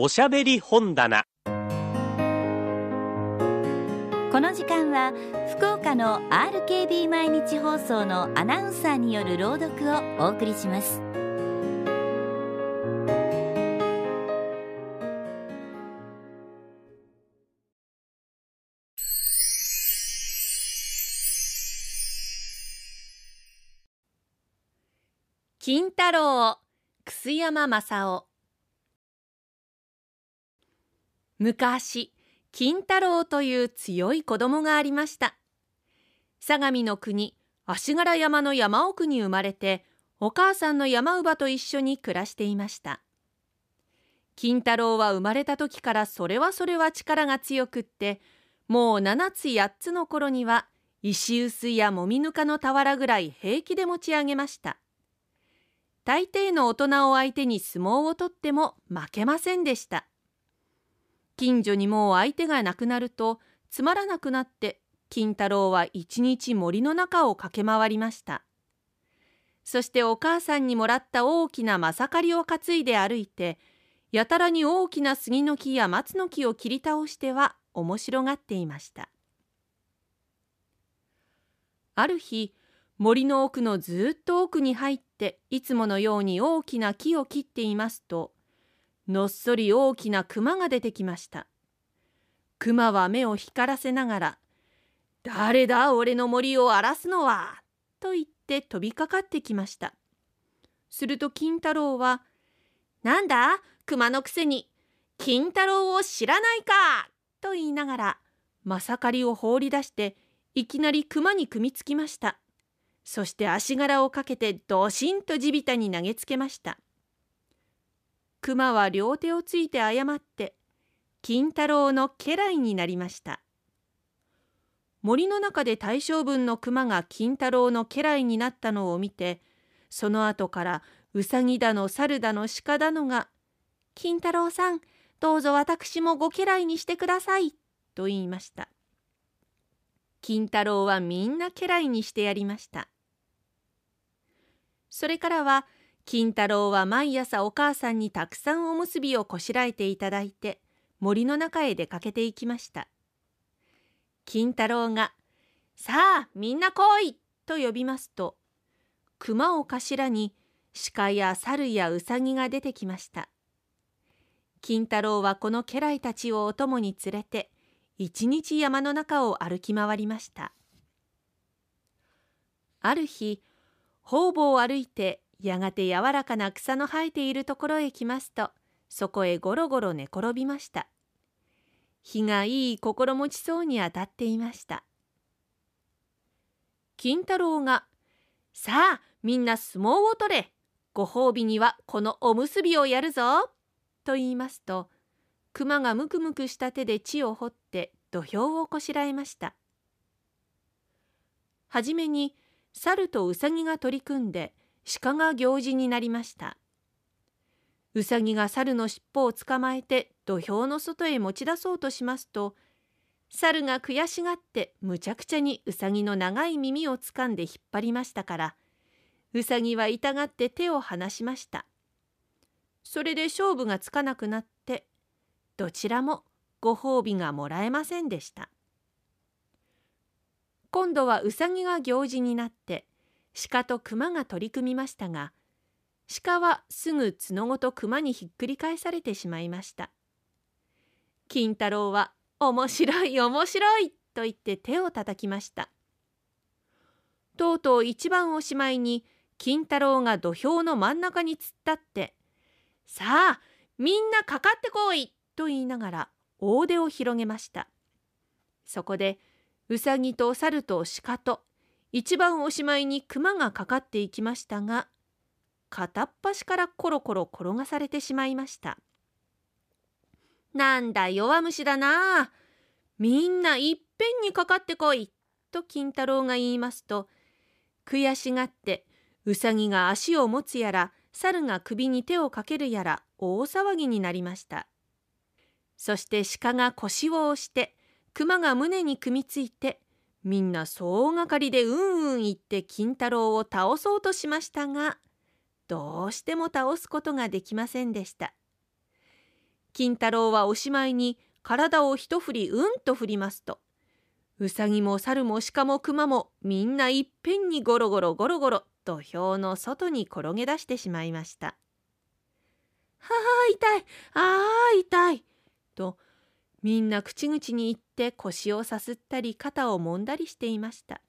おしゃべり本棚。この時間は福岡の RKB 毎日放送のアナウンサーによる朗読をお送りします。金太郎楠山正夫。昔金太郎という強い子供がありました。相模の国足柄山の山奥に生まれてお母さんの山姥と一緒に暮らしていました。金太郎は生まれた時からそれはそれは力が強くってもう7つ8つの頃には石臼やもみぬかの俵ぐらい平気で持ち上げました。大抵の大人を相手に相撲を取っても負けませんでした。近所にもう相手がなくなるとつまらなくなって金太郎は一日森の中を駆け回りました。そしてお母さんにもらった大きなまさかりを担いで歩いてやたらに大きな杉の木や松の木を切り倒しては面白がっていました。ある日森の奥のずっと奥に入っていつものように大きな木を切っていますとのっそり大きな熊が出てきました。熊は目を光らせながら、誰だ俺の森を荒らすのは？と言って飛びかかってきました。すると金太郎は、なんだ？熊のくせに、金太郎を知らないか？と言いながら、まさかりを放り出して、いきなり熊に組みつきました。そして足柄をかけてドシンと地びたに投げつけました。熊は両手をついて謝って金太郎の家来になりました。森の中で大将軍の熊が金太郎の家来になったのを見てその後からうさぎだの猿だの鹿だのが「金太郎さんどうぞ私もご家来にしてください」と言いました。金太郎はみんな家来にしてやりました。それからは金太郎は毎朝お母さんにたくさんおむすびをこしらえていただいて森の中へ出かけていきました金太郎が「さあみんな来い!」と呼びますと熊を頭に鹿や猿やうさぎが出てきました金太郎はこの家来たちをお供に連れて一日山の中を歩き回りましたある日方々を歩いてやがて柔らかな草の生えているところへ来ますとそこへゴロゴロ寝転びました。日がいい心持ちそうに当たっていました。金太郎が「さあみんな相撲を取れご褒美にはこのおむすびをやるぞ」と言いますと熊がむくむくした手で地を掘って土俵をこしらえました。はじめに猿とうさぎが取り組んで鹿が行事になりました。うさぎが猿の尻尾を捕まえて土俵の外へ持ち出そうとしますと猿が悔しがってむちゃくちゃにうさぎの長い耳をつかんで引っ張りましたからうさぎは痛がって手を離しました。それで勝負がつかなくなってどちらもご褒美がもらえませんでした。今度はうさぎが行事になって鹿と熊が取り組みましたが鹿はすぐ角ごと熊にひっくり返されてしまいました金太郎は「面白い面白い!」と言って手を叩きましたとうとう一番おしまいに金太郎が土俵の真ん中に突っ立って「さあみんなかかってこい!」と言いながら大手を広げましたそこでうさぎと猿と鹿と一番おしまいに熊がかかっていきましたが片っ端からコロコロ転がされてしまいました。なんだ弱虫だなみんないっぺんにかかってこいと金太郎が言いますと悔しがってうさぎが足を持つやら猿が首に手をかけるやら大騒ぎになりました。そして鹿が腰を押して熊が胸に組みついてみんな総がかりでうんうん言って金太郎を倒そうとしましたがどうしても倒すことができませんでした。金太郎はおしまいに体を一振りうんと振りますとうさぎも猿も鹿も熊もみんないっぺんにゴロゴロゴロゴロと表の外に転げ出してしまいました。はあ痛いああ痛いとみんな口々に言って腰をさすったり肩を揉んだりしていました。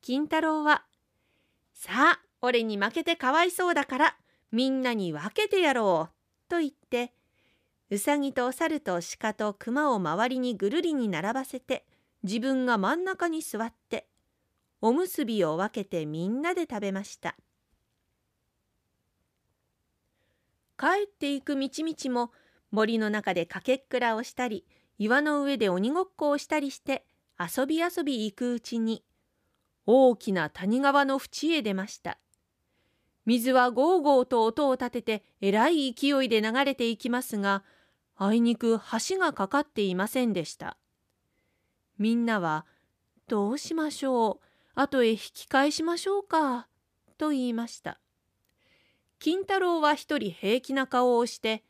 金太郎は「さあ俺に負けてかわいそうだからみんなに分けてやろう」と言ってうさぎとお猿と鹿と熊を周りにぐるりに並ばせて自分が真ん中に座っておむすびを分けてみんなで食べました帰っていく道々も森の中でかけっくらをしたり岩の上で鬼ごっこをしたりして遊び遊び行くうちに大きな谷川の縁へ出ました。水はゴーゴーと音を立ててえらい勢いで流れていきますがあいにく橋がかかっていませんでした。みんなは「どうしましょう？後へ引き返しましょうか」と言いました。金太郎は一人平気な顔をして「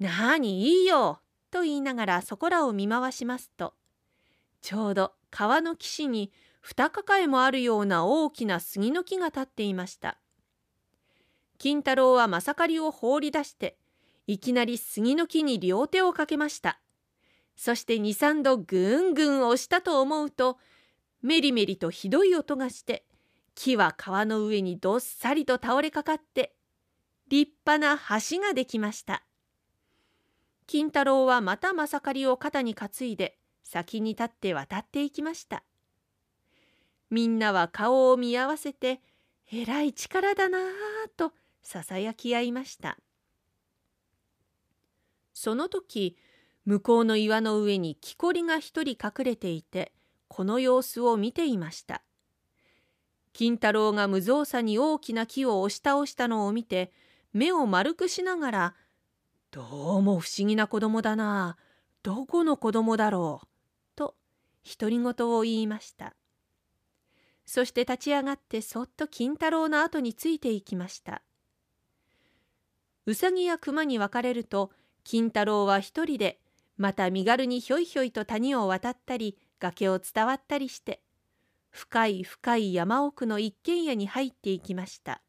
なにいいよ」と言いながらそこらを見回しますとちょうど川の岸に二抱えもあるような大きな杉の木が立っていました。金太郎はまさかりを放り出していきなり杉の木に両手をかけました。そして二三度ぐんぐん押したと思うとメリメリとひどい音がして木は川の上にどっさりと倒れかかって立派な橋ができました。金太郎はまたまさかりを肩に担いで先に立って渡っていきました。みんなは顔を見合わせてえらい力だなぁとささやき合いました。その時向こうの岩の上に木こりが一人隠れていてこの様子を見ていました。金太郎が無造作に大きな木を押し倒したのを見て目を丸くしながら「どうも不思議な子供だなどこの子供だろう」と独り言を言いました。そして立ち上がってそっと金太郎の後についていきました。うさぎや熊に分かれると金太郎は一人でまた身軽にひょいひょいと谷を渡ったり崖を伝わったりして深い深い山奥の一軒家に入っていきました。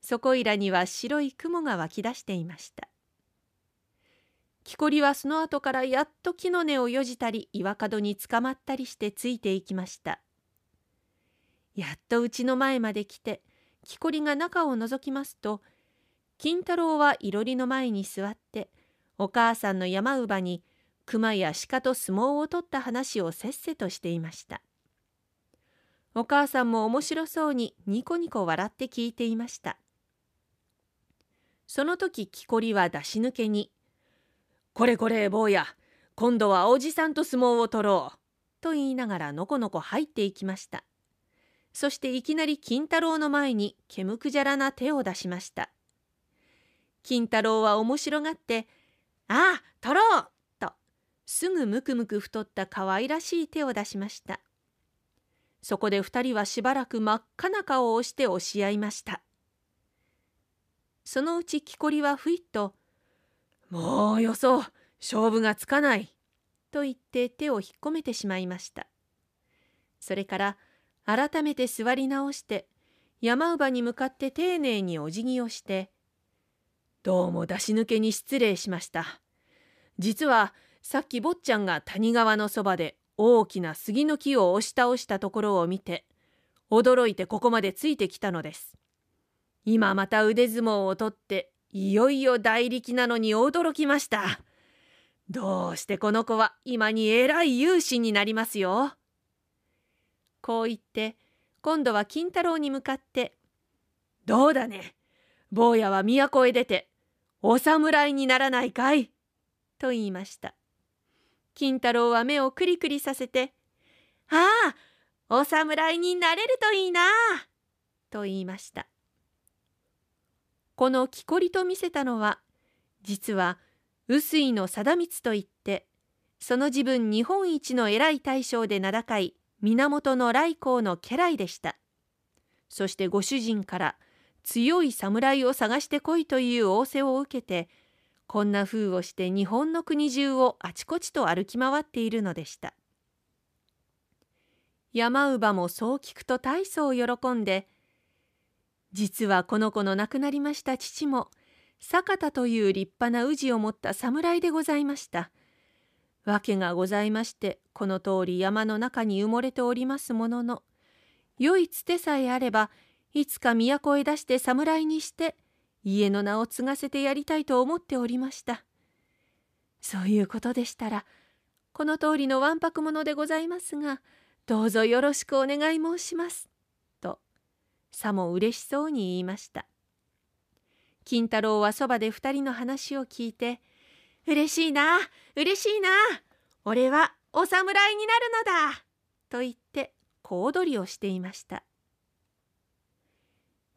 そこいらには白い雲が湧き出していました。木こりはその後からやっと木の根をよじたり岩角につかまったりしてついていきました。やっとうちの前まで来て木こりが中を覗きますと金太郎はいろりの前に座ってお母さんの山乳母に熊や鹿と相撲を取った話をせっせとしていました。お母さんも面白そうにニコニコ笑って聞いていました。その時木こりは出し抜けに「これこれ坊や今度はおじさんと相撲を取ろう」と言いながらのこのこ入っていきました。そしていきなり金太郎の前にけむくじゃらな手を出しました。金太郎は面白がって「ああ取ろう!」とすぐむくむく太った可愛らしい手を出しました。そこで二人はしばらく真っ赤な顔をして押し合いました。そのうち木こりはふいっと「もうよそう勝負がつかない」と言って手を引っ込めてしまいました。それから改めて座り直して山乳母に向かって丁寧にお辞儀をしてどうも出し抜けに失礼しました。実はさっき坊ちゃんが谷川のそばで大きな杉の木を押し倒したところを見て驚いてここまでついてきたのです。今また腕相撲を取っていよいよ大力なのに驚きました。どうしてこの子は今にえらい勇士になりますよ。こう言って今度は金太郎に向かって「どうだね坊やは都へ出てお侍にならないかい?」と言いました。金太郎は目をくりくりさせて「ああお侍になれるといいな」と言いました。この木こりと見せたのは実は臼井の貞光といってその自分日本一の偉い大将で名高い源の来光の家来でした。そしてご主人から強い侍を探してこいという仰せを受けてこんな風をして日本の国中をあちこちと歩き回っているのでした山乳母もそう聞くと大層喜んで実はこの子の亡くなりました父も坂田という立派な氏を持った侍でございました。訳がございましてこの通り山の中に埋もれておりますものの良いつてさえあればいつか都へ出して侍にして家の名を継がせてやりたいと思っておりました。そういうことでしたらこの通りのわんぱく者でございますがどうぞよろしくお願い申します。とさも嬉しそうに言いました。金太郎はそばで二人の話を聞いて「嬉しいな嬉しいな俺はお侍になるのだ!」と言って小躍りをしていました。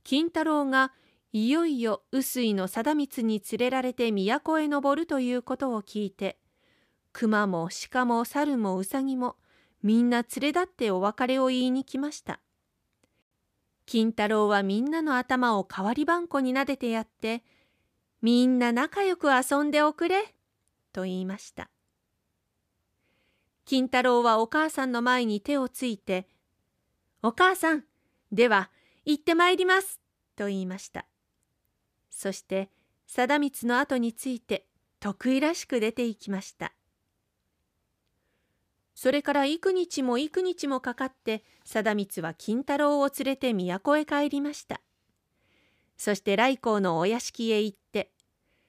金太郎がいよいよ臼井の貞光に連れられて都へ登るということを聞いて熊も鹿も猿もうさぎもみんな連れ立ってお別れを言いに来ました。金太郎はみんなの頭を代わりばんこになでてやって、みんな仲良く遊んでおくれ、と言いました。金太郎はお母さんの前に手をついて、お母さん、では行ってまいります、と言いました。そして、貞光の後について得意らしく出て行きました。それから幾日も幾日もかかって貞光は金太郎を連れて都へ帰りました。そして来光のお屋敷へ行って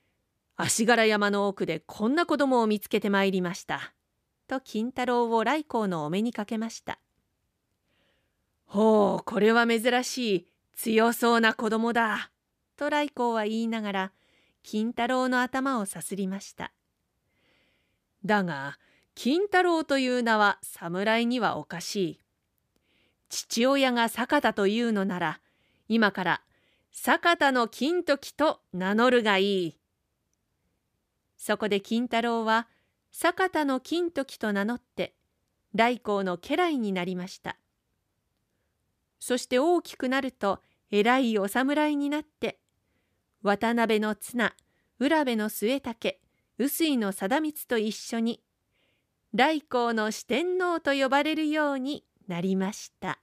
「足柄山の奥でこんな子供を見つけてまいりました」と金太郎を来光のお目にかけました「ほうこれは珍しい強そうな子供だ」と来光は言いながら金太郎の頭をさすりました。だが金太郎という名は侍にはおかしい。父親が坂田というのなら、今から坂田の金時と名乗るがいい。そこで金太郎は坂田の金時と名乗って来光の家来になりました。そして大きくなると偉いお侍になって渡辺の綱浦部の末武臼井の貞光と一緒に来光の四天王と呼ばれるようになりました。